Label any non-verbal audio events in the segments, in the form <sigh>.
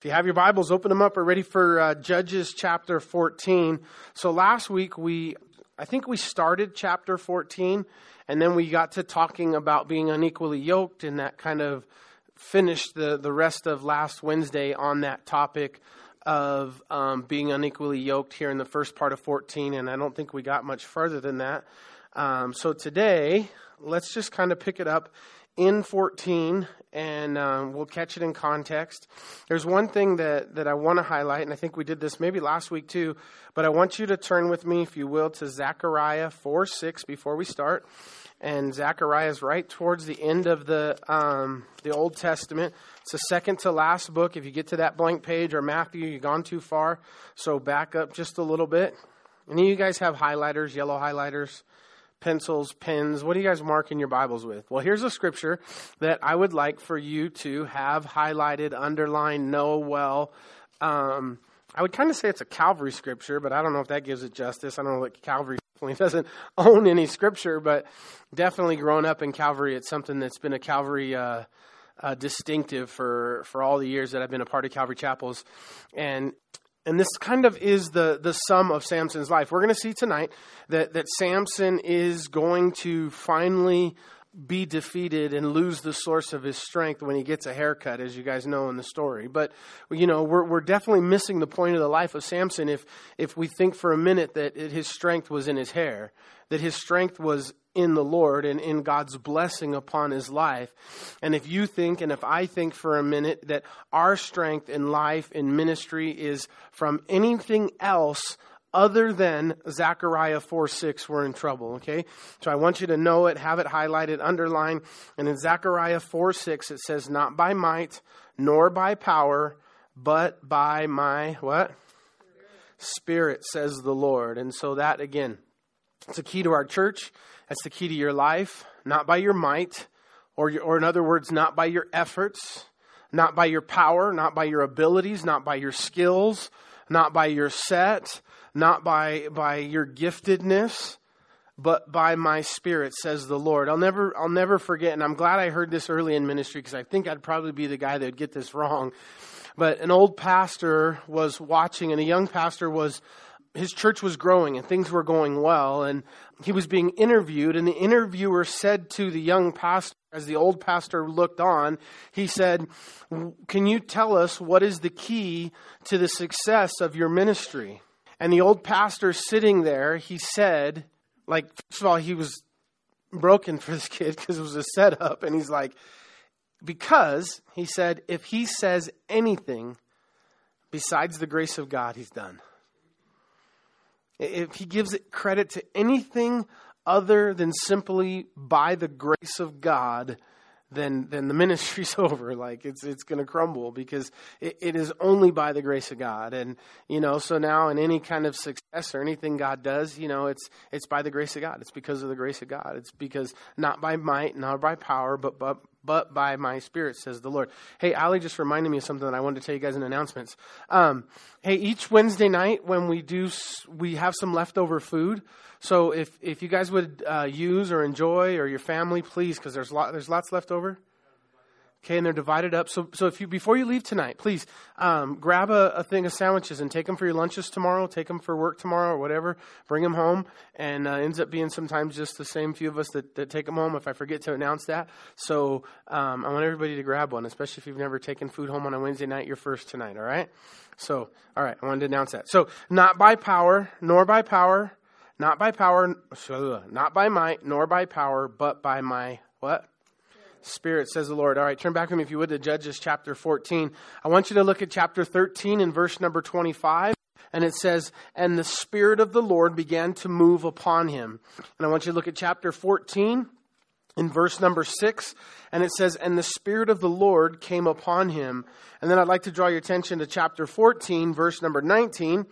If you have your Bibles, open them up. We're ready for uh, Judges chapter 14. So last week we, I think we started chapter 14, and then we got to talking about being unequally yoked, and that kind of finished the, the rest of last Wednesday on that topic of um, being unequally yoked here in the first part of 14, and I don't think we got much further than that. Um, so today, let's just kind of pick it up in 14 and um, we'll catch it in context. There's one thing that, that I want to highlight, and I think we did this maybe last week too, but I want you to turn with me, if you will, to Zechariah 4 6 before we start. And Zechariah is right towards the end of the, um, the Old Testament. It's the second to last book. If you get to that blank page or Matthew, you've gone too far. So back up just a little bit. Any of you guys have highlighters, yellow highlighters? Pencils, pens. What do you guys mark in your Bibles with? Well, here's a scripture that I would like for you to have highlighted, underlined, know well. Um, I would kind of say it's a Calvary scripture, but I don't know if that gives it justice. I don't know that Calvary <laughs> definitely doesn't own any scripture, but definitely growing up in Calvary, it's something that's been a Calvary uh, uh, distinctive for for all the years that I've been a part of Calvary Chapels, and and this kind of is the, the sum of Samson's life. We're going to see tonight that, that Samson is going to finally be defeated and lose the source of his strength when he gets a haircut, as you guys know in the story. But, you know, we're, we're definitely missing the point of the life of Samson if, if we think for a minute that his strength was in his hair, that his strength was in the Lord and in God's blessing upon his life. And if you think, and if I think for a minute, that our strength in life, in ministry, is from anything else other than Zechariah 4 6, we're in trouble, okay? So I want you to know it, have it highlighted, underlined. And in Zechariah 4 6, it says, Not by might, nor by power, but by my what? Spirit, says the Lord. And so that, again, it's a key to our church. That's the key to your life, not by your might, or, your, or in other words, not by your efforts, not by your power, not by your abilities, not by your skills, not by your set, not by, by your giftedness, but by my spirit, says the Lord. I'll never, I'll never forget, and I'm glad I heard this early in ministry because I think I'd probably be the guy that would get this wrong. But an old pastor was watching, and a young pastor was his church was growing and things were going well and he was being interviewed and the interviewer said to the young pastor as the old pastor looked on he said can you tell us what is the key to the success of your ministry and the old pastor sitting there he said like first of all he was broken for this kid <laughs> because it was a setup. And he's like because he said if he says anything besides the grace of god he's done. If he gives it credit to anything other than simply by the grace of God, then then the ministry's <laughs> over. Like it's it's going to crumble because it, it is only by the grace of God. And you know, so now in any kind of success or anything God does, you know, it's it's by the grace of God. It's because of the grace of God. It's because not by might, not by power, but but but by my spirit, says the Lord. Hey, Ali just reminded me of something that I wanted to tell you guys in announcements. Um, hey, each Wednesday night when we do, we have some leftover food. So if, if you guys would uh, use or enjoy or your family, please, because there's, lot, there's lots left over. Okay, and they're divided up. So, so if you before you leave tonight, please um, grab a, a, thing of sandwiches and take them for your lunches tomorrow. Take them for work tomorrow or whatever. Bring them home, and uh, ends up being sometimes just the same few of us that, that take them home. If I forget to announce that, so um, I want everybody to grab one, especially if you've never taken food home on a Wednesday night. You're first tonight. All right. So, all right, I wanted to announce that. So, not by power, nor by power, not by power, not by might, nor by power, but by my what? Spirit, says the Lord. All right, turn back with me, if you would, to Judges chapter 14. I want you to look at chapter 13 and verse number 25. And it says, And the Spirit of the Lord began to move upon him. And I want you to look at chapter 14 in verse number 6. And it says, And the Spirit of the Lord came upon him. And then I'd like to draw your attention to chapter 14, verse number 19.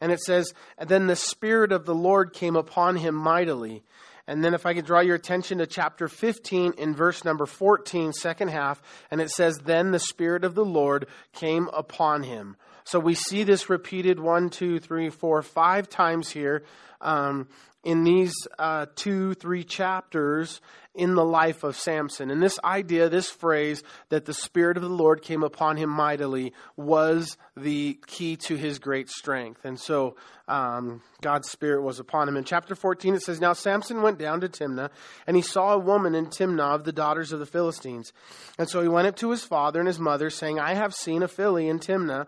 And it says, And then the Spirit of the Lord came upon him mightily and then if I could draw your attention to chapter 15 in verse number 14, second half, and it says, Then the Spirit of the Lord came upon him. So we see this repeated one, two, three, four, five times here um, in these uh, two, three chapters. In the life of Samson. And this idea, this phrase, that the Spirit of the Lord came upon him mightily, was the key to his great strength. And so um, God's Spirit was upon him. In chapter 14, it says, Now Samson went down to Timnah, and he saw a woman in Timnah of the daughters of the Philistines. And so he went up to his father and his mother, saying, I have seen a filly in Timnah,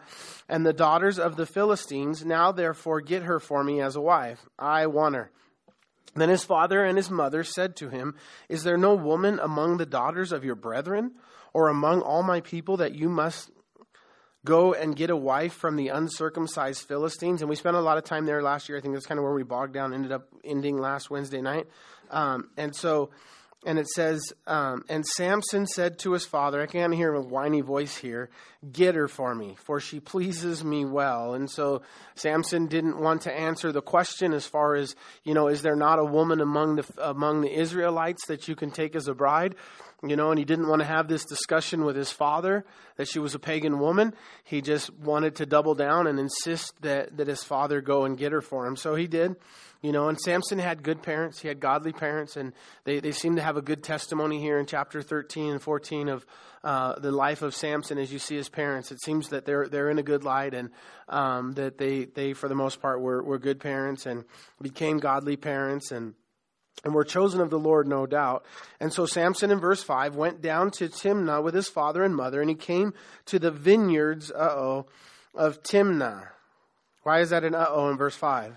and the daughters of the Philistines. Now therefore get her for me as a wife. I want her. Then his father and his mother said to him, Is there no woman among the daughters of your brethren, or among all my people, that you must go and get a wife from the uncircumcised Philistines? And we spent a lot of time there last year. I think that's kind of where we bogged down, ended up ending last Wednesday night. Um, and so and it says, um, And Samson said to his father, I can't hear a whiny voice here, get her for me, for she pleases me well. And so Samson didn't want to answer the question as far as, you know, is there not a woman among the, among the Israelites that you can take as a bride? You know, and he didn't want to have this discussion with his father that she was a pagan woman. He just wanted to double down and insist that, that his father go and get her for him. So he did. You know, and Samson had good parents. He had godly parents, and they, they seem to have a good testimony here in chapter 13 and 14 of uh, the life of Samson as you see his parents. It seems that they're, they're in a good light and um, that they, they, for the most part, were, were good parents and became godly parents and and were chosen of the Lord, no doubt. And so Samson in verse 5 went down to Timnah with his father and mother, and he came to the vineyards, uh oh, of Timnah. Why is that an uh oh in verse 5?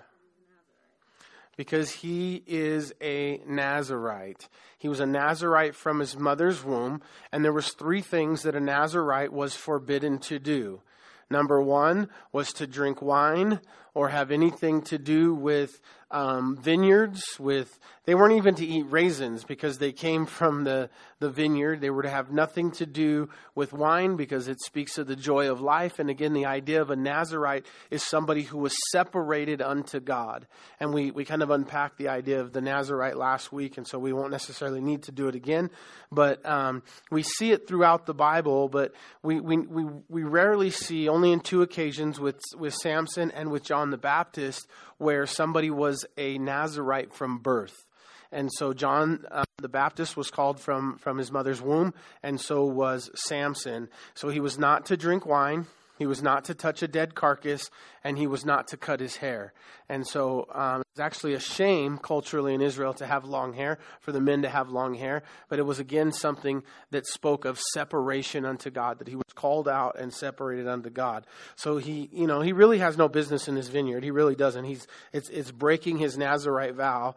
Because he is a Nazarite. He was a Nazarite from his mother's womb, and there was three things that a Nazarite was forbidden to do. Number one was to drink wine or have anything to do with um, vineyards with they weren't even to eat raisins because they came from the, the vineyard. They were to have nothing to do with wine because it speaks of the joy of life. And again the idea of a nazarite is somebody who was separated unto god. And we, we kind of unpacked the idea of the nazarite last week and so we won't necessarily need to do it again. But um, we see it throughout the bible but we, we, we, we rarely see only in two occasions with, with samson and with john the baptist where somebody was a Nazarite from birth. And so John uh, the Baptist was called from, from his mother's womb, and so was Samson. So he was not to drink wine. He was not to touch a dead carcass, and he was not to cut his hair. And so um, it's actually a shame culturally in Israel to have long hair, for the men to have long hair. But it was again something that spoke of separation unto God, that he was called out and separated unto God. So he, you know, he really has no business in his vineyard. He really doesn't. He's it's it's breaking his Nazarite vow,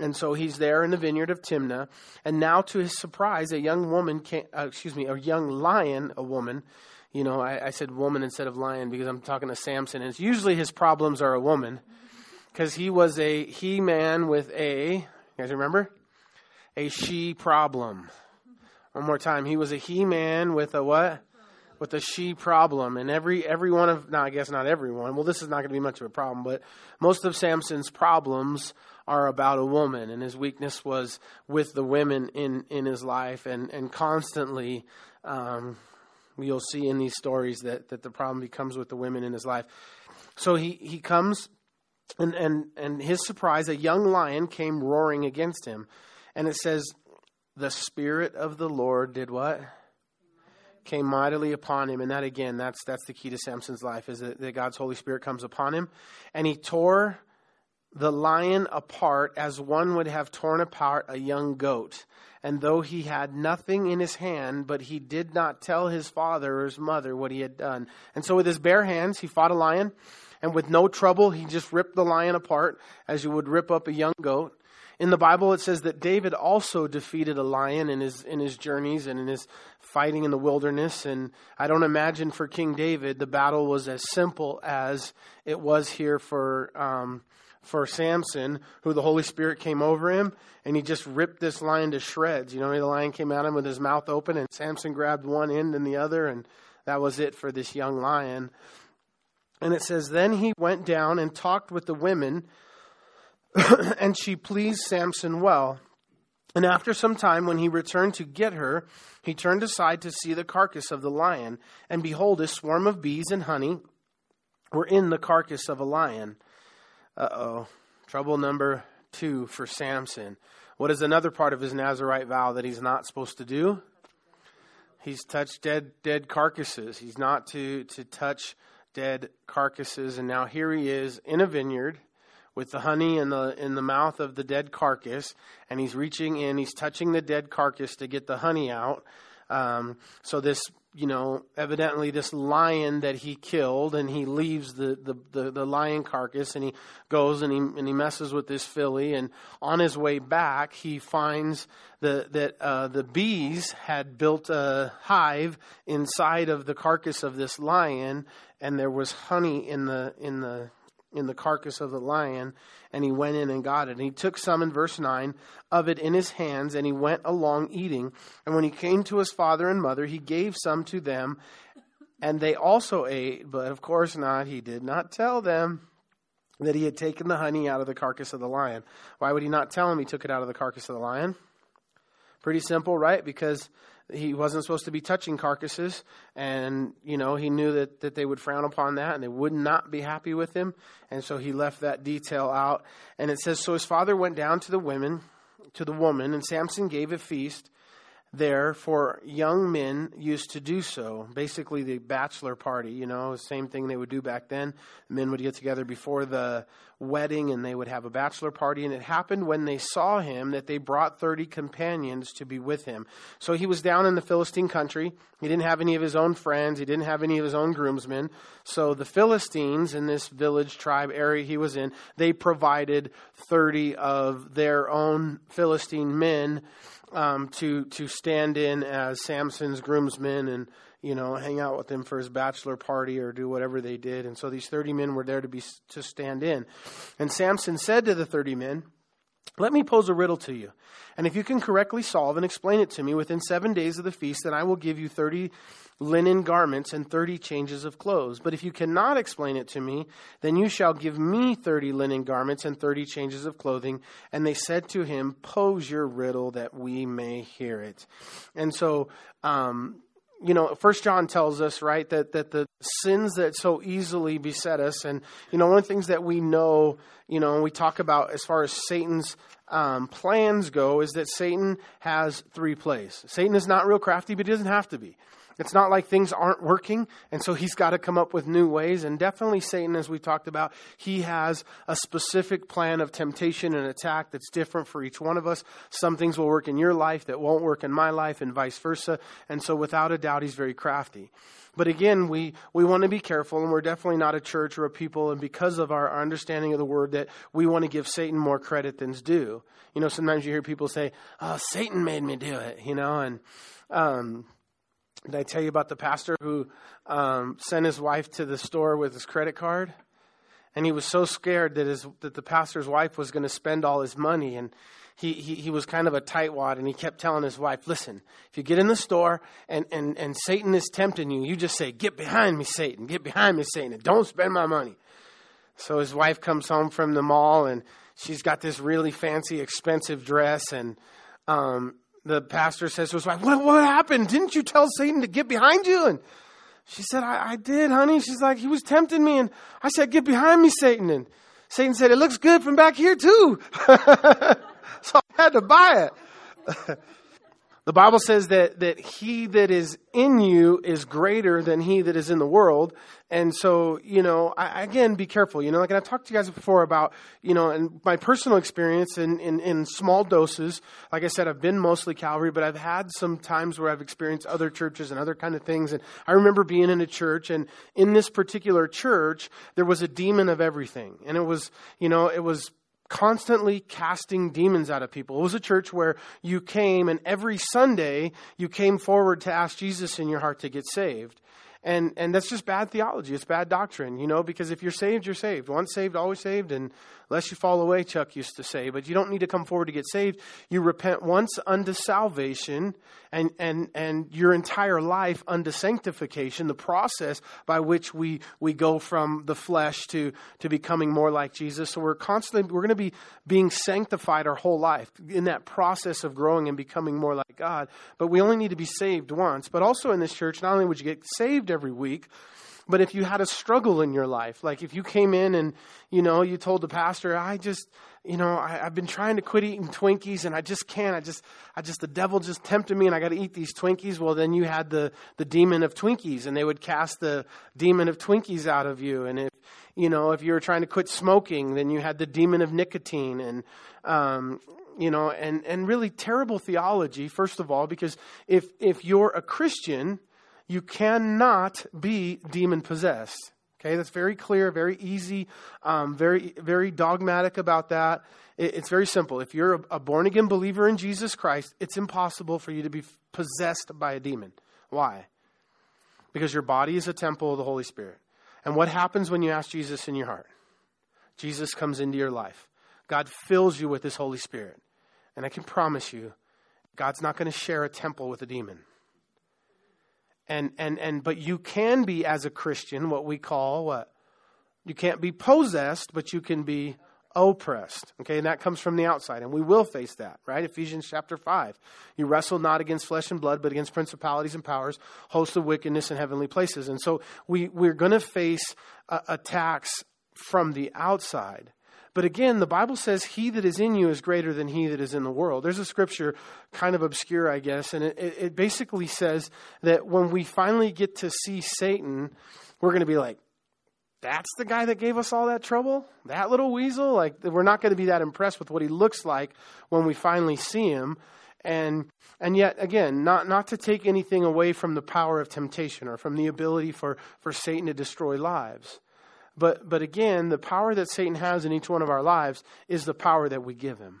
and so he's there in the vineyard of Timnah. And now, to his surprise, a young woman, came, uh, excuse me, a young lion, a woman you know, I, I, said woman instead of lion because I'm talking to Samson. And usually his problems are a woman because he was a he man with a, you guys remember? A she problem. One more time. He was a he man with a what? With a she problem. And every, every one of, no, I guess not everyone. Well, this is not going to be much of a problem, but most of Samson's problems are about a woman. And his weakness was with the women in, in his life and, and constantly, um, You'll see in these stories that, that the problem becomes with the women in his life. So he, he comes, and, and, and his surprise, a young lion came roaring against him. And it says, The Spirit of the Lord did what? Came mightily upon him. And that, again, that's, that's the key to Samson's life, is that, that God's Holy Spirit comes upon him. And he tore the lion apart as one would have torn apart a young goat and though he had nothing in his hand, but he did not tell his father or his mother what he had done. And so with his bare hands, he fought a lion, and with no trouble, he just ripped the lion apart as you would rip up a young goat. In the Bible, it says that David also defeated a lion in his in his journeys and in his fighting in the wilderness. And I don't imagine for King David the battle was as simple as it was here for um, for Samson, who the Holy Spirit came over him, and he just ripped this lion to shreds. You know, the lion came at him with his mouth open, and Samson grabbed one end and the other, and that was it for this young lion. And it says, Then he went down and talked with the women, <coughs> and she pleased Samson well. And after some time, when he returned to get her, he turned aside to see the carcass of the lion, and behold, a swarm of bees and honey were in the carcass of a lion. Uh oh. Trouble number two for Samson. What is another part of his Nazarite vow that he's not supposed to do? He's touched dead dead carcasses. He's not to to touch dead carcasses. And now here he is in a vineyard with the honey in the in the mouth of the dead carcass, and he's reaching in, he's touching the dead carcass to get the honey out. Um, so this, you know, evidently this lion that he killed, and he leaves the, the, the, the, lion carcass, and he goes and he and he messes with this filly, and on his way back, he finds the, that uh, the bees had built a hive inside of the carcass of this lion, and there was honey in the in the in the carcass of the lion, and he went in and got it. And he took some in verse 9 of it in his hands, and he went along eating. And when he came to his father and mother, he gave some to them, and they also ate, but of course not. He did not tell them that he had taken the honey out of the carcass of the lion. Why would he not tell them he took it out of the carcass of the lion? Pretty simple, right? Because he wasn't supposed to be touching carcasses and you know he knew that, that they would frown upon that and they would not be happy with him and so he left that detail out. And it says so his father went down to the women to the woman and samson gave a feast there for young men used to do so. Basically, the bachelor party, you know, same thing they would do back then. Men would get together before the wedding and they would have a bachelor party. And it happened when they saw him that they brought 30 companions to be with him. So he was down in the Philistine country. He didn't have any of his own friends, he didn't have any of his own groomsmen. So the Philistines in this village tribe area he was in, they provided 30 of their own Philistine men um, to to stand in as Samson's groomsmen and you know hang out with him for his bachelor party or do whatever they did. And so these thirty men were there to be to stand in. And Samson said to the thirty men, "Let me pose a riddle to you, and if you can correctly solve and explain it to me within seven days of the feast, then I will give you thirty linen garments and thirty changes of clothes. But if you cannot explain it to me, then you shall give me thirty linen garments and thirty changes of clothing. And they said to him, Pose your riddle that we may hear it. And so, um, you know, First John tells us, right, that that the sins that so easily beset us, and you know, one of the things that we know, you know, we talk about as far as Satan's um, plans go, is that Satan has three plays. Satan is not real crafty, but he doesn't have to be. It's not like things aren't working, and so he's got to come up with new ways. And definitely, Satan, as we talked about, he has a specific plan of temptation and attack that's different for each one of us. Some things will work in your life that won't work in my life, and vice versa. And so, without a doubt, he's very crafty. But again, we, we want to be careful, and we're definitely not a church or a people, and because of our, our understanding of the word, that we want to give Satan more credit than's due. You know, sometimes you hear people say, "Oh, Satan made me do it," you know, and um, did I tell you about the pastor who um, sent his wife to the store with his credit card? And he was so scared that his that the pastor's wife was going to spend all his money, and he, he he was kind of a tightwad, and he kept telling his wife, "Listen, if you get in the store and and and Satan is tempting you, you just say, "Get behind me, Satan! Get behind me, Satan! And don't spend my money." So his wife comes home from the mall, and she's got this really fancy, expensive dress, and um, the pastor says to his wife, what, what happened? Didn't you tell Satan to get behind you? And she said, I, I did, honey. She's like, he was tempting me. And I said, get behind me, Satan. And Satan said, it looks good from back here too. <laughs> so I had to buy it. <laughs> The Bible says that, that he that is in you is greater than he that is in the world. And so, you know, I, again, be careful. You know, like I've talked to you guys before about, you know, and my personal experience in, in, in small doses. Like I said, I've been mostly Calvary, but I've had some times where I've experienced other churches and other kind of things. And I remember being in a church, and in this particular church, there was a demon of everything. And it was, you know, it was constantly casting demons out of people. It was a church where you came and every Sunday you came forward to ask Jesus in your heart to get saved. And and that's just bad theology. It's bad doctrine, you know, because if you're saved, you're saved. Once saved, always saved, and lest you fall away, Chuck used to say. But you don't need to come forward to get saved. You repent once unto salvation and, and, and your entire life unto sanctification, the process by which we, we go from the flesh to, to becoming more like Jesus. So we're constantly, we're going to be being sanctified our whole life in that process of growing and becoming more like God. But we only need to be saved once. But also in this church, not only would you get saved week, But if you had a struggle in your life, like if you came in and, you know, you told the pastor, I just, you know, I, have been trying to quit eating Twinkies and I just can't. I just, I just, the devil just tempted me and I got to eat these Twinkies. Well, then you had the, the demon of Twinkies and they would cast the demon of Twinkies out of you. And if, you know, if you were trying to quit smoking, then you had the demon of nicotine and, um, you know, and, and really terrible theology, first of all, because if, if you're a Christian, you cannot be demon possessed. Okay, that's very clear, very easy, um, very very dogmatic about that. It, it's very simple. If you're a, a born again believer in Jesus Christ, it's impossible for you to be possessed by a demon. Why? Because your body is a temple of the Holy Spirit. And what happens when you ask Jesus in your heart? Jesus comes into your life. God fills you with His Holy Spirit. And I can promise you, God's not going to share a temple with a demon. And, and, and, but you can be, as a Christian, what we call what? You can't be possessed, but you can be oppressed. Okay, and that comes from the outside, and we will face that, right? Ephesians chapter 5. You wrestle not against flesh and blood, but against principalities and powers, hosts of wickedness in heavenly places. And so we, we're going to face uh, attacks from the outside. But again, the Bible says, He that is in you is greater than he that is in the world. There's a scripture, kind of obscure, I guess, and it, it basically says that when we finally get to see Satan, we're going to be like, that's the guy that gave us all that trouble? That little weasel? Like, we're not going to be that impressed with what he looks like when we finally see him. And, and yet, again, not, not to take anything away from the power of temptation or from the ability for, for Satan to destroy lives. But, but again, the power that Satan has in each one of our lives is the power that we give him.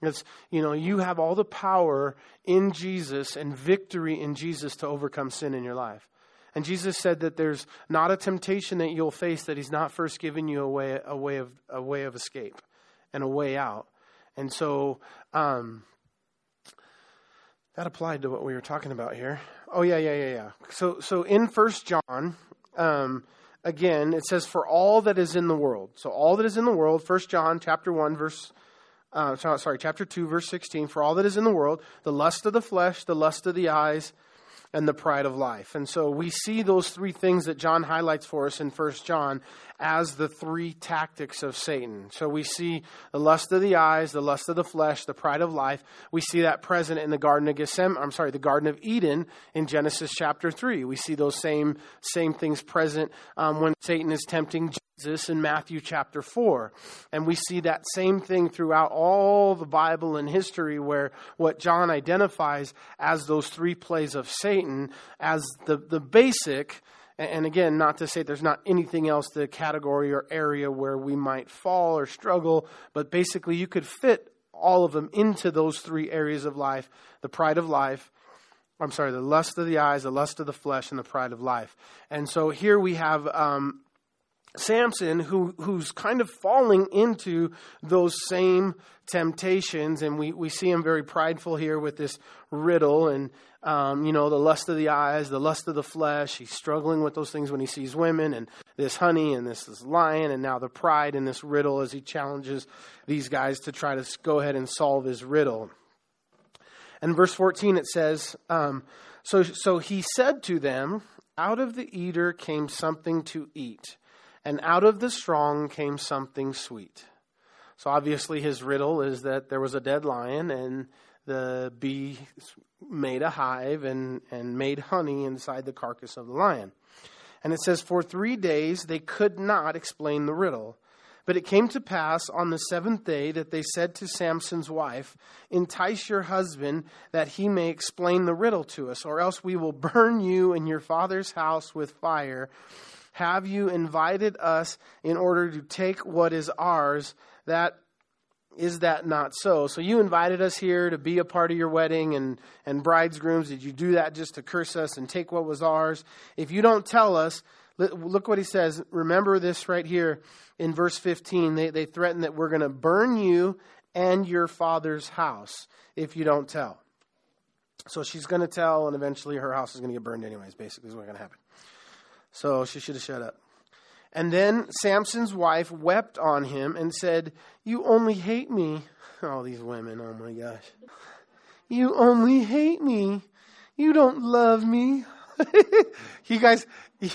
It's, you know, you have all the power in Jesus and victory in Jesus to overcome sin in your life. And Jesus said that there's not a temptation that you'll face that He's not first given you a way, a way, of, a way of escape and a way out. And so um, that applied to what we were talking about here. Oh yeah, yeah, yeah, yeah. So so in First John, um, again, it says, For all that is in the world. So, all that is in the world, 1 John chapter 1, verse. Uh, sorry, chapter 2, verse 16. For all that is in the world, the lust of the flesh, the lust of the eyes, and the pride of life. And so we see those three things that John highlights for us in 1 John as the three tactics of Satan. So we see the lust of the eyes, the lust of the flesh, the pride of life. We see that present in the Garden of Gethsemane, I'm sorry, the Garden of Eden in Genesis chapter 3. We see those same, same things present um, when Satan is tempting Jesus in Matthew chapter 4. And we see that same thing throughout all the Bible and history where what John identifies as those three plays of Satan as the, the basic and again, not to say there's not anything else, the category or area where we might fall or struggle, but basically you could fit all of them into those three areas of life the pride of life, I'm sorry, the lust of the eyes, the lust of the flesh, and the pride of life. And so here we have um, Samson, who, who's kind of falling into those same temptations, and we, we see him very prideful here with this riddle and, um, you know, the lust of the eyes, the lust of the flesh. He's struggling with those things when he sees women, and this honey, and this, this lion, and now the pride in this riddle as he challenges these guys to try to go ahead and solve his riddle. And verse 14 it says, um, so, so he said to them, Out of the eater came something to eat and out of the strong came something sweet. So obviously, his riddle is that there was a dead lion, and the bee made a hive and, and made honey inside the carcass of the lion. And it says, For three days they could not explain the riddle. But it came to pass on the seventh day that they said to Samson's wife, Entice your husband that he may explain the riddle to us, or else we will burn you and your father's house with fire. Have you invited us in order to take what is ours? That is that not so? So you invited us here to be a part of your wedding and, and bride's grooms. Did you do that just to curse us and take what was ours? If you don't tell us, look what he says. Remember this right here in verse 15. They, they threaten that we're going to burn you and your father's house if you don't tell. So she's going to tell, and eventually her house is going to get burned anyways, basically, is what's going to happen. So she should have shut up. And then Samson's wife wept on him and said, You only hate me. <laughs> All these women, oh my gosh. <laughs> You only hate me. You don't love me. <laughs> you guys,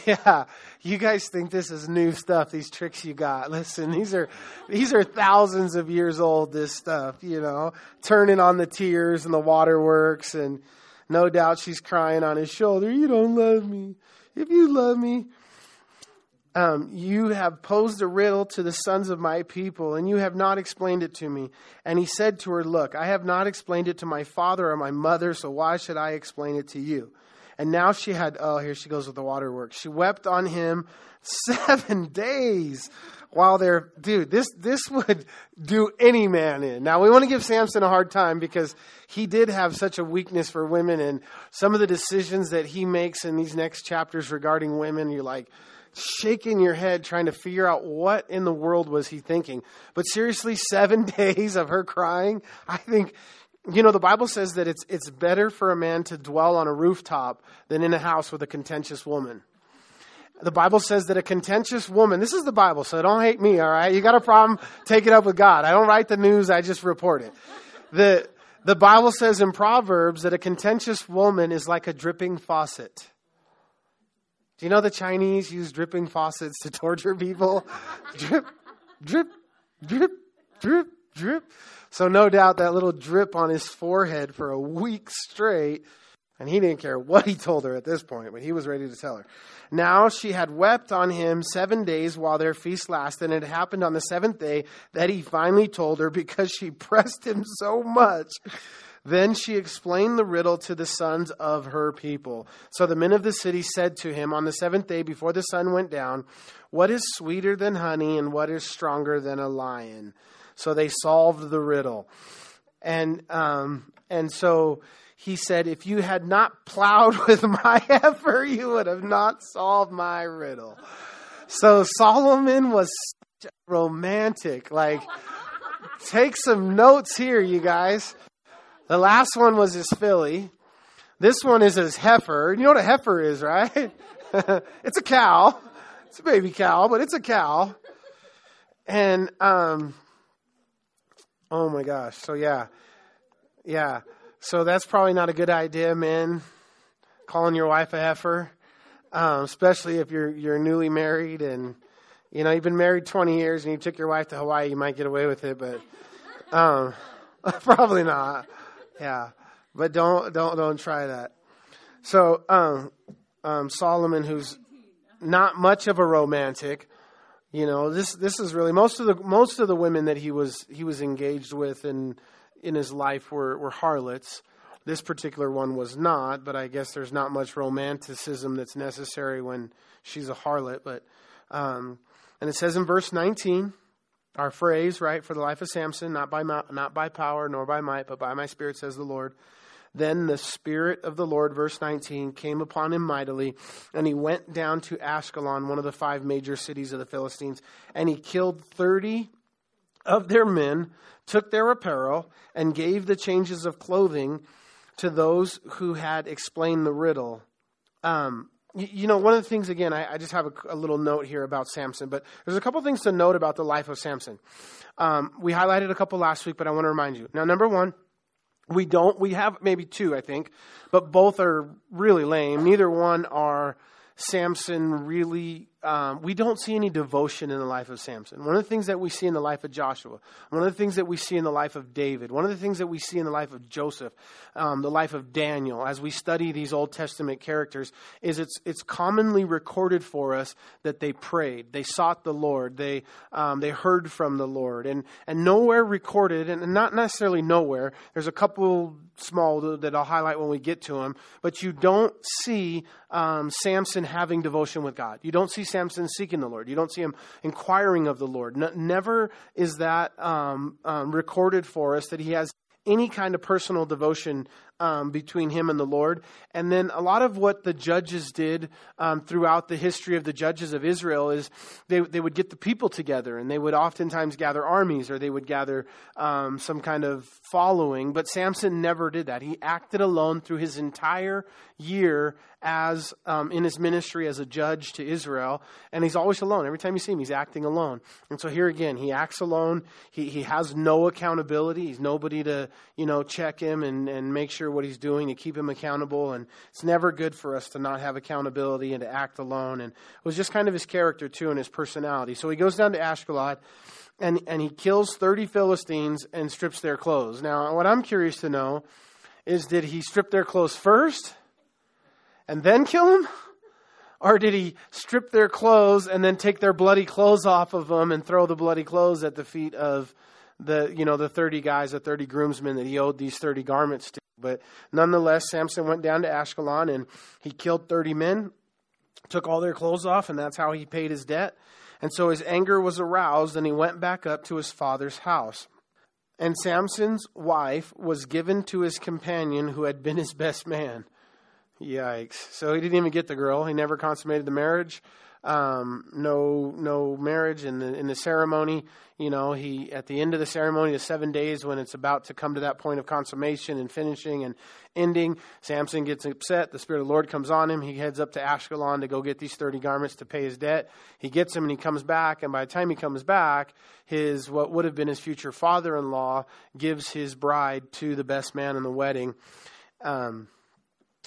yeah, you guys think this is new stuff, these tricks you got. Listen, these are, these are thousands of years old, this stuff, you know, turning on the tears and the waterworks. And no doubt she's crying on his shoulder. You don't love me. If you love me, um, you have posed a riddle to the sons of my people, and you have not explained it to me. And he said to her, Look, I have not explained it to my father or my mother, so why should I explain it to you? And now she had, oh, here she goes with the waterworks. She wept on him <laughs> seven days while they're, dude, this, this would do any man in. Now, we want to give Samson a hard time because he did have such a weakness for women, and some of the decisions that he makes in these next chapters regarding women, you're like, shaking your head trying to figure out what in the world was he thinking. But seriously, seven <laughs> days of her crying, I think, you know, the Bible says that it's, it's better for a man to dwell on a rooftop than in a house with a contentious woman. The Bible says that a contentious woman, this is the Bible, so don't hate me, all right? You got a problem, take it up with God. I don't write the news, I just report it. The, the Bible says in Proverbs that a contentious woman is like a dripping faucet. Do you know the Chinese use dripping faucets to torture people? <laughs> drip, drip, drip, drip, drip. So no doubt that little drip on his forehead for a week straight, and he didn't care what he told her at this point, but he was ready to tell her. Now she had wept on him seven days while their feast lasted, and it happened on the seventh day that he finally told her because she <laughs> pressed him so much then she explained the riddle to the sons of her people. So the men of the city said to him on the seventh day before the sun went down, What is sweeter than honey and what is stronger than a lion? So they solved the riddle. And, um, and so he said, If you had not plowed <laughs> with my heifer, you would have not solved my riddle. So Solomon was romantic. Like, take some notes here, you guys. The last one was his filly. This one is his heifer. You know what a heifer is, right? <laughs> it's a cow. It's a baby cow, but it's a cow. And um oh my gosh. So yeah. Yeah. So that's probably not a good idea, men. Calling your wife a heifer. Um, especially if you're you're newly married and you know you've been married 20 years and you took your wife to Hawaii, you might get away with it, but um, <laughs> probably not yeah, but don't don't don't try that. So um, um, Solomon, who's not much of a romantic, you know, this this is really most of the most of the women that he was he was engaged with in in his life were were harlots. This particular one was not, but I guess there's not much romanticism that's necessary when she's a harlot. But um, and it says in verse 19 our phrase, right, for the life of Samson, not by, not by power nor by might, but by my spirit, says the Lord. Then the Spirit of the Lord, verse 19, came upon him mightily, and he went down to Ashkelon, one of the five major cities of the Philistines, and he killed 30 of their men, took their apparel, and gave the changes of clothing to those who had explained the riddle. Um, you know, one of the things, again, I, I just have a, a, little note here about Samson, but there's a couple things to note about the life of Samson. Um, we highlighted a couple last week, but I want to remind you. Now, number one, we don't, we have maybe two, I think, but both are really lame. Neither one are Samson really, um, we don't see any devotion in the life of Samson. One of the things that we see in the life of Joshua, one of the things that we see in the life of David, one of the things that we see in the life of Joseph, um, the life of Daniel, as we study these Old Testament characters, is it's, it's commonly recorded for us that they prayed, they sought the Lord, they, um, they heard from the Lord. And, and nowhere recorded, and not necessarily nowhere, there's a couple small that I'll highlight when we get to them, but you don't see um, Samson having devotion with God. You don't see Samson seeking the Lord. You don't see him inquiring of the Lord. never is that um, um, recorded for us that he has any kind of personal devotion um, between him and the Lord. And then a lot of what the judges did um, throughout the history of the judges of Israel is they, they would get the people together and they would oftentimes gather armies or they would gather um, some kind of following. But Samson never did that. He acted alone through his entire year as um, in his ministry as a judge to Israel, and he's always alone. Every time you see him, he's acting alone. And so here again, he acts alone. He he has no accountability. He's nobody to you know check him and and make sure what he's doing to keep him accountable. And it's never good for us to not have accountability and to act alone. And it was just kind of his character too and his personality. So he goes down to Ashkelon and, and he kills 30 Philistines and strips their clothes. Now, what I'm curious to know is did he strip their clothes first and then kill them? Or did he strip their clothes and then take their bloody clothes off of them and throw the bloody clothes at the feet of the, you know, the 30 guys, the 30 groomsmen that he owed these 30 garments to? But nonetheless, Samson went down to Ashkelon and he killed 30 men, took all their clothes off, and that's how he paid his debt. And so his anger was aroused, and he went back up to his father's house. And Samson's wife was given to his companion who had been his best man. Yikes. So he didn't even get the girl. He never consummated the marriage um, no no marriage in the in the ceremony. You know, he at the end of the ceremony, the seven days when it's about to come to that point of consummation and finishing and ending, Samson gets upset. The spirit of the Lord comes on him. He heads up to Ashkelon to go get these thirty garments to pay his debt. He gets them and he comes back. And by the time he comes back, his what would have been his future father-in-law gives his bride to the best man in the wedding. Um,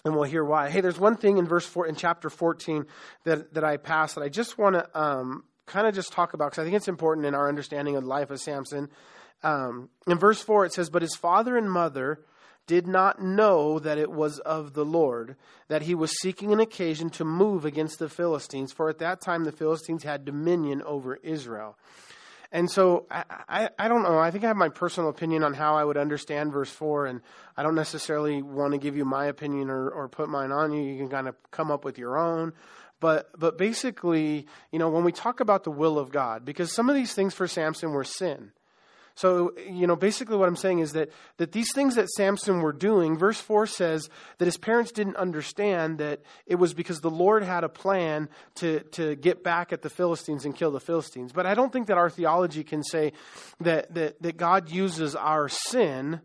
and we'll hear why. Hey, there's one thing in verse four in chapter 14 that that I passed that I just want to um, kind of just talk about because I think it's important in our understanding of the life of Samson. Um, in verse four, it says, "But his father and mother." Did not know that it was of the Lord, that he was seeking an occasion to move against the Philistines, for at that time the Philistines had dominion over Israel. And so I, I, I, don't know. I think I have my personal opinion on how I would understand verse 4, and I don't necessarily want to give you my opinion or, or put mine on you. You can kind of come up with your own. But, but basically, you know, when we talk about the will of God, because some of these things for Samson were sin. So, you know, basically what I'm saying is that, that these things that Samson were doing, verse 4 says that his parents didn't understand that it was because the Lord had a plan to, to get back at the Philistines and kill the Philistines. But I don't think that our theology can say that, that, that God uses our sin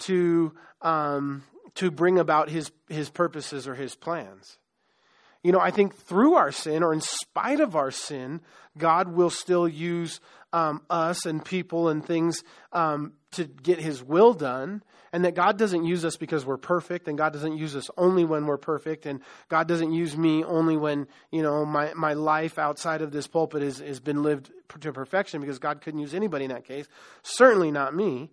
to, um, to bring about his, his purposes or his plans. You know, I think through our sin or in spite of our sin, God will still use um, us and people and things um, to get His will done, and that God doesn't use us because we're perfect, and God doesn't use us only when we're perfect, and God doesn't use me only when you know my my life outside of this pulpit has has been lived to perfection, because God couldn't use anybody in that case, certainly not me.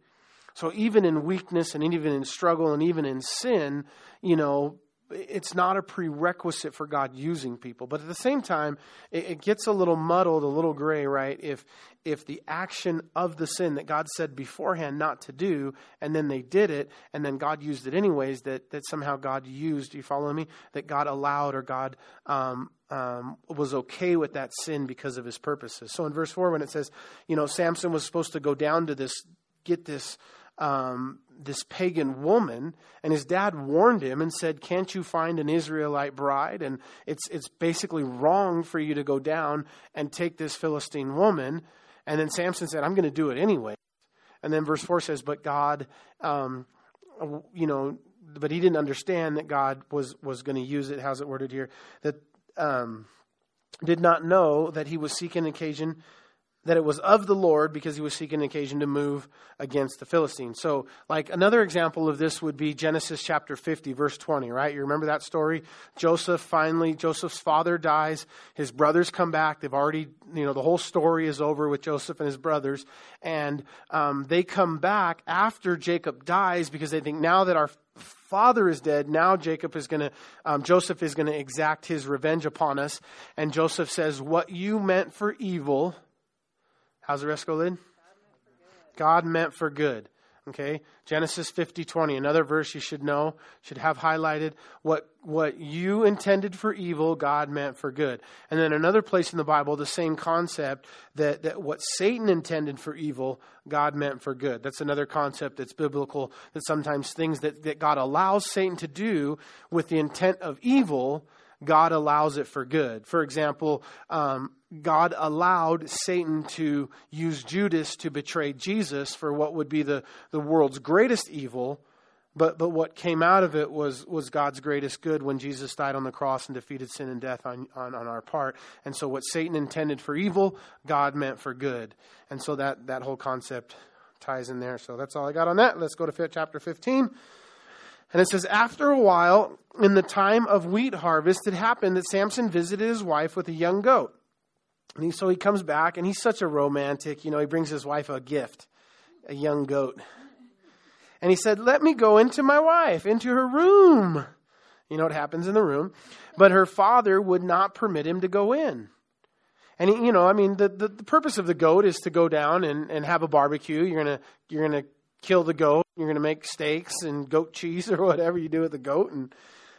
So even in weakness and even in struggle and even in sin, you know, it's not a prerequisite for God using people. But at the same time, it, it, gets a little muddled, a little gray, right? If if the action of the sin that God said beforehand not to do, and then they did it, and then God used it anyways, that that somehow God used. You follow me? That God allowed or God um, um, was okay with that sin because of His purposes. So in verse four, when it says, you know, Samson was supposed to go down to this, get this um, this pagan woman, and his dad warned him and said, "Can't you find an Israelite bride?" And it's it's basically wrong for you to go down and take this Philistine woman. And then Samson said, "I'm going to do it anyway." And then verse four says, "But God, um, you know, but he didn't understand that God was was going to use it. How's it worded here? That um, did not know that he was seeking occasion." That it was of the Lord because he was seeking an occasion to move against the Philistines. So, like another example of this would be Genesis chapter 50, verse 20, right? You remember that story? Joseph finally, Joseph's father dies. His brothers come back. They've already, you know, the whole story is over with Joseph and his brothers. And um, they come back after Jacob dies because they think now that our father is dead. Now Jacob is going to, um, Joseph is going to exact his revenge upon us. And Joseph says, What you meant for evil, How's the rest go, Lynn? God meant for good. Okay? Genesis 50, 20, another verse you should know, should have highlighted. What, what you intended for evil, God meant for good. And then another place in the Bible, the same concept that, that what Satan intended for evil, God meant for good. That's another concept that's biblical, that sometimes things that, that God allows Satan to do with the intent of evil, God allows it for good. For example, um, God allowed Satan to use Judas to betray Jesus for what would be the, the world's greatest evil, But, but what came out of it was, was God's greatest good when Jesus died on the cross and defeated sin and death on, on, on our part. And so what Satan intended for evil, God meant for good. And so that, that whole concept ties in there. So that's all I got on that. Let's go to chapter 15. And it says, After a while, in the time of wheat harvest, it happened that Samson visited his wife with a young goat. And he, so he comes back, and he's such a romantic. You know, he brings his wife a gift, a young goat. And he said, Let me go into my wife, into her room. You know what happens in the room. But her father would not permit him to go in. And, he, you know, I mean, the, the, the, purpose of the goat is to go down and, and have a barbecue. You're going to you're gonna kill the goat. You're going to make steaks and goat cheese <laughs> or whatever you do with the goat. And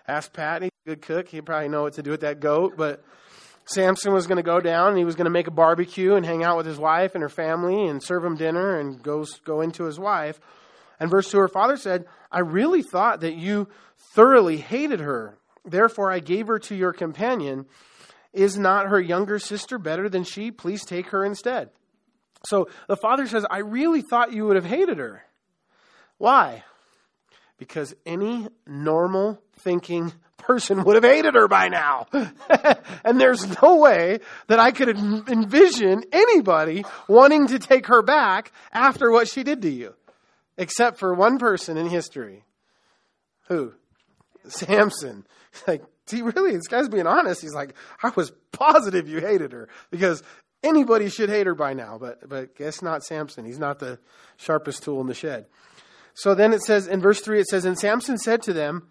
ask Pat, he's a good cook. He'd probably know what to do with that goat. But Samson was going to go down and he was going to make a barbecue and hang out with his wife and her family and serve him dinner and go, go into his wife. And verse 2 her father said, I really thought that you thoroughly hated her. Therefore, I gave her to your companion. Is not her younger sister better than she? Please take her instead. So the father says, I really thought you would have hated her. Why? Because any normal thinking person would have hated her by now. <laughs> and there's no way that I could envision anybody wanting to take her back after what she did to you except for one person in history. Who? Samson. Like, see, really, this guy's being honest. He's like, I was positive you hated her because anybody should hate her by now, but but guess not Samson. He's not the sharpest tool in the shed. So then it says in verse three, it says, and Samson said to them,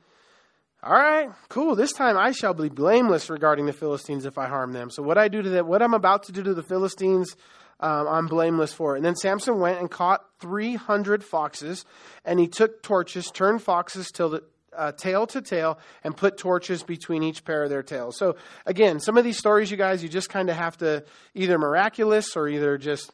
all right, cool. This time I shall be blameless regarding the Philistines if I harm them. So what I do to them, what I'm about to do to the Philistines, um, I'm blameless for it. And then Samson went and caught 300 foxes, and he took torches, turned foxes till the, uh, tail to tail, and put torches between each pair of their tails. So, again, some of these stories, you guys, you just kind of have to either miraculous or either just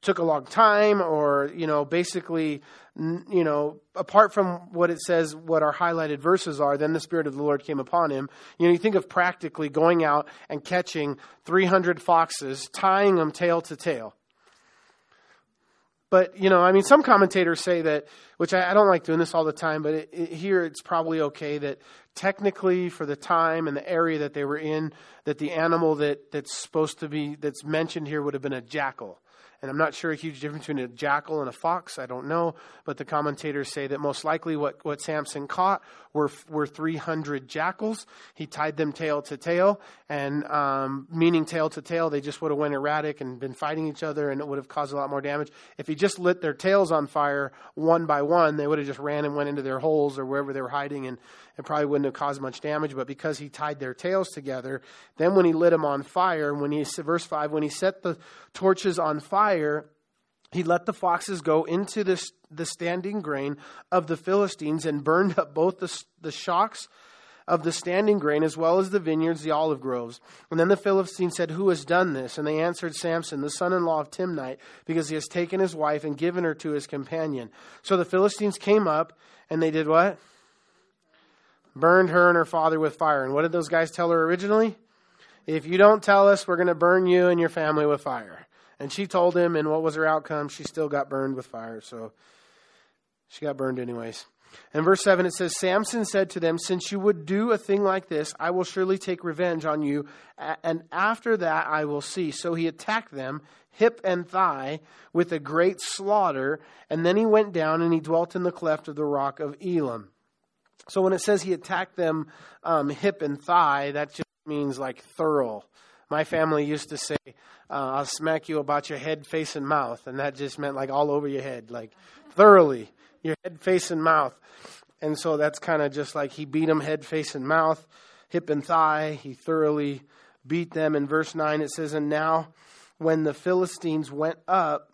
took a long time or, you know, basically, you know, apart from what it says, what our highlighted verses are, then the Spirit of the Lord came upon him. You know, you think of practically going out and catching 300 foxes, tying them tail to tail. But, you know, I mean, some commentators say that, which I, I don't like doing this all the time, but it, it, here it's probably okay that technically for the time and the area that they were in, that the animal that, that's supposed to be, that's mentioned here would have been a jackal. And I'm not sure a huge difference between a jackal and a fox. I don't know. But the commentators say that most likely what, what Samson caught were, were 300 jackals. He tied them tail to tail. And um, meaning tail to tail, they just would have went erratic and been fighting each other and it would have caused a lot more damage. If he just lit their tails on fire one by one, they would have just ran and went into their holes or wherever they were hiding and it probably wouldn't have caused much damage. But because he tied their tails together, then when he lit them on fire, when he, verse 5, when he set the torches on fire, he let the foxes go into the, the standing grain of the Philistines and burned up both the, the shocks of the standing grain as well as the vineyards, the olive groves. And then the Philistines said, Who has done this? And they answered Samson, the son in law of Timnite, because he has taken his wife and given her to his companion. So the Philistines came up and they did what? Burned her and her father with fire. And what did those guys tell her originally? If you don't tell us, we're going to burn you and your family with fire. And she told him, and what was her outcome? She still got burned with fire. So she got burned anyways. In verse 7, it says, Samson said to them, Since you would do a thing like this, I will surely take revenge on you, and after that I will see. So he attacked them, hip and thigh, with a great slaughter, and then he went down and he dwelt in the cleft of the rock of Etam. So when it says he attacked them um, hip and thigh, that just means like thorough. My family used to say, uh, I'll smack you about your head, face, and mouth. And that just meant like all over your head, like thoroughly, your head, face, and mouth. And so that's kind of just like he beat them head, face, and mouth, hip and thigh. He thoroughly beat them. In verse 9, it says, And now when the Philistines went up,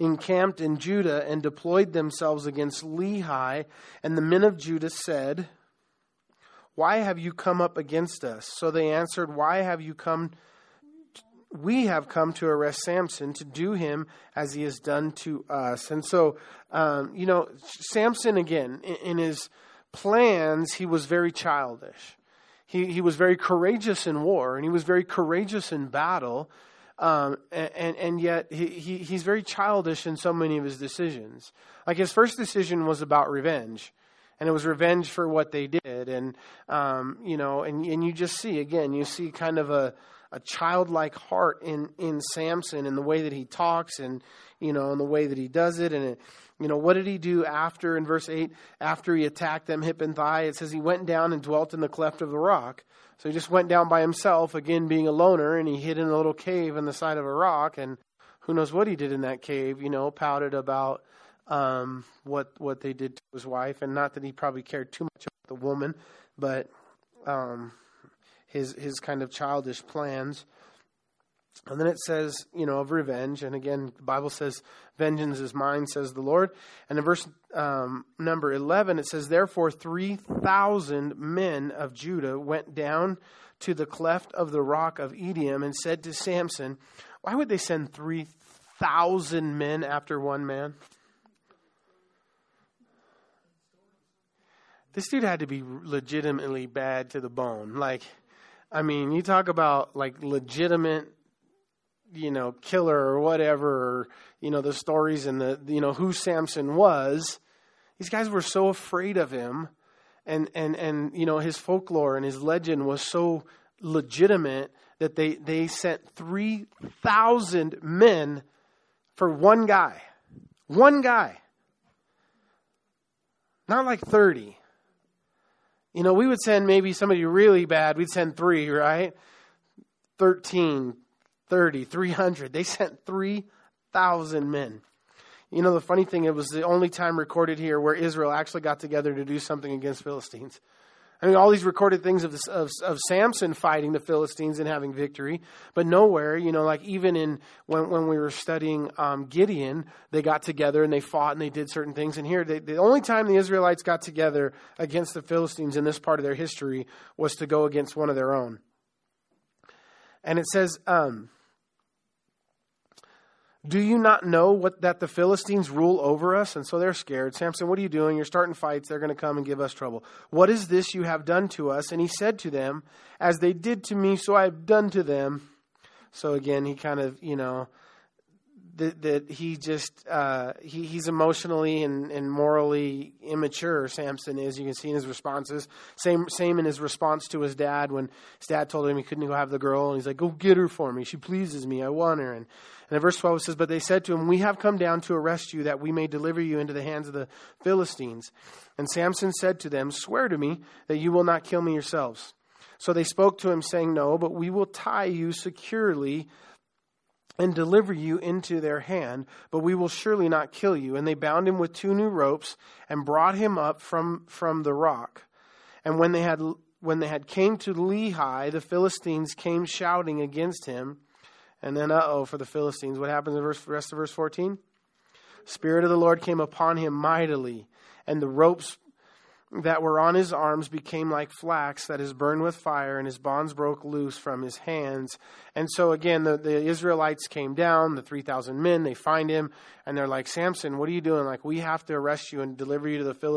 encamped in Judah, and deployed themselves against Lehi, and the men of Judah said, why have you come up against us? So they answered, Why have you come? We have come to arrest Samson to do him as he has done to us. And so, um, you know, Samson, again, in, in his plans, he was very childish. He, he was very courageous in war, and he was very courageous in battle. Um, and, and yet he, he, he's very childish in so many of his decisions. Like his first decision was about revenge and it was revenge for what they did. And um, you know, and and you just see again, you see kind of a a childlike heart in in Samson in the way that he talks and you know in the way that he does it and it, you know what did he do after in verse 8 after he attacked them hip and thigh it says he went down and dwelt in the cleft of the rock so he just went down by himself again being a loner and he hid in a little cave in the side of a rock and who knows what he did in that cave you know pouted about um, what what they did to his wife, and not that he probably cared too much about the woman, but um, his his kind of childish plans. And then it says, you know, of revenge. And again, the Bible says, vengeance is mine, says the Lord. And in verse um, number 11, it says, Therefore, 3,000 men of Judah went down to the cleft of the rock of Etam and said to Samson, Why would they send 3,000 men after one man? this dude had to be legitimately bad to the bone. Like, I mean, you talk about like legitimate, you know, killer or whatever, or, you know, the stories and the, you know, who Samson was. These guys were so afraid of him. And, and, and, you know, his folklore and his legend was so legitimate that they, they sent 3,000 men for one guy. One guy. Not like 30. You know, we would send maybe somebody really bad, we'd send three, right? 13, 30, 300. They sent 3,000 men. You know, the funny thing, it was the only time recorded here where Israel actually got together to do something against Philistines. I mean, all these recorded things of, this, of, of Samson fighting the Philistines and having victory, but nowhere, you know, like even in when, when we were studying um, Gideon, they got together and they fought and they did certain things. And here, they, the only time the Israelites got together against the Philistines in this part of their history was to go against one of their own. And it says, um, do you not know what that the Philistines rule over us? And so they're scared. Samson, what are you doing? You're starting fights. They're going to come and give us trouble. What is this you have done to us? And he said to them, As they did to me, so I have done to them. So again, he kind of, you know, that, that he just uh, he, he's emotionally and, and morally immature. Samson is. You can see in his responses. Same same in his response to his dad when his dad told him he couldn't go have the girl, and he's like, "Go get her for me. She pleases me. I want her." And and in verse 12 it says, But they said to him, We have come down to arrest you, that we may deliver you into the hands of the Philistines. And Samson said to them, Swear to me that you will not kill me yourselves. So they spoke to him, saying, No, but we will tie you securely and deliver you into their hand, but we will surely not kill you. And they bound him with two new ropes and brought him up from, from the rock. And when they had when they had came to Lehi, the Philistines came shouting against him. And then, uh oh, for the Philistines, what happens in verse, rest of verse 14? Spirit of the Lord came upon him mightily, and the ropes that were on his arms became like flax that is burned with fire, and his bonds broke loose from his hands. And so again, the, the Israelites came down, the 3,000 men, they find him, and they're like, Samson, what are you doing? Like, we have to arrest you and deliver you to the Philistines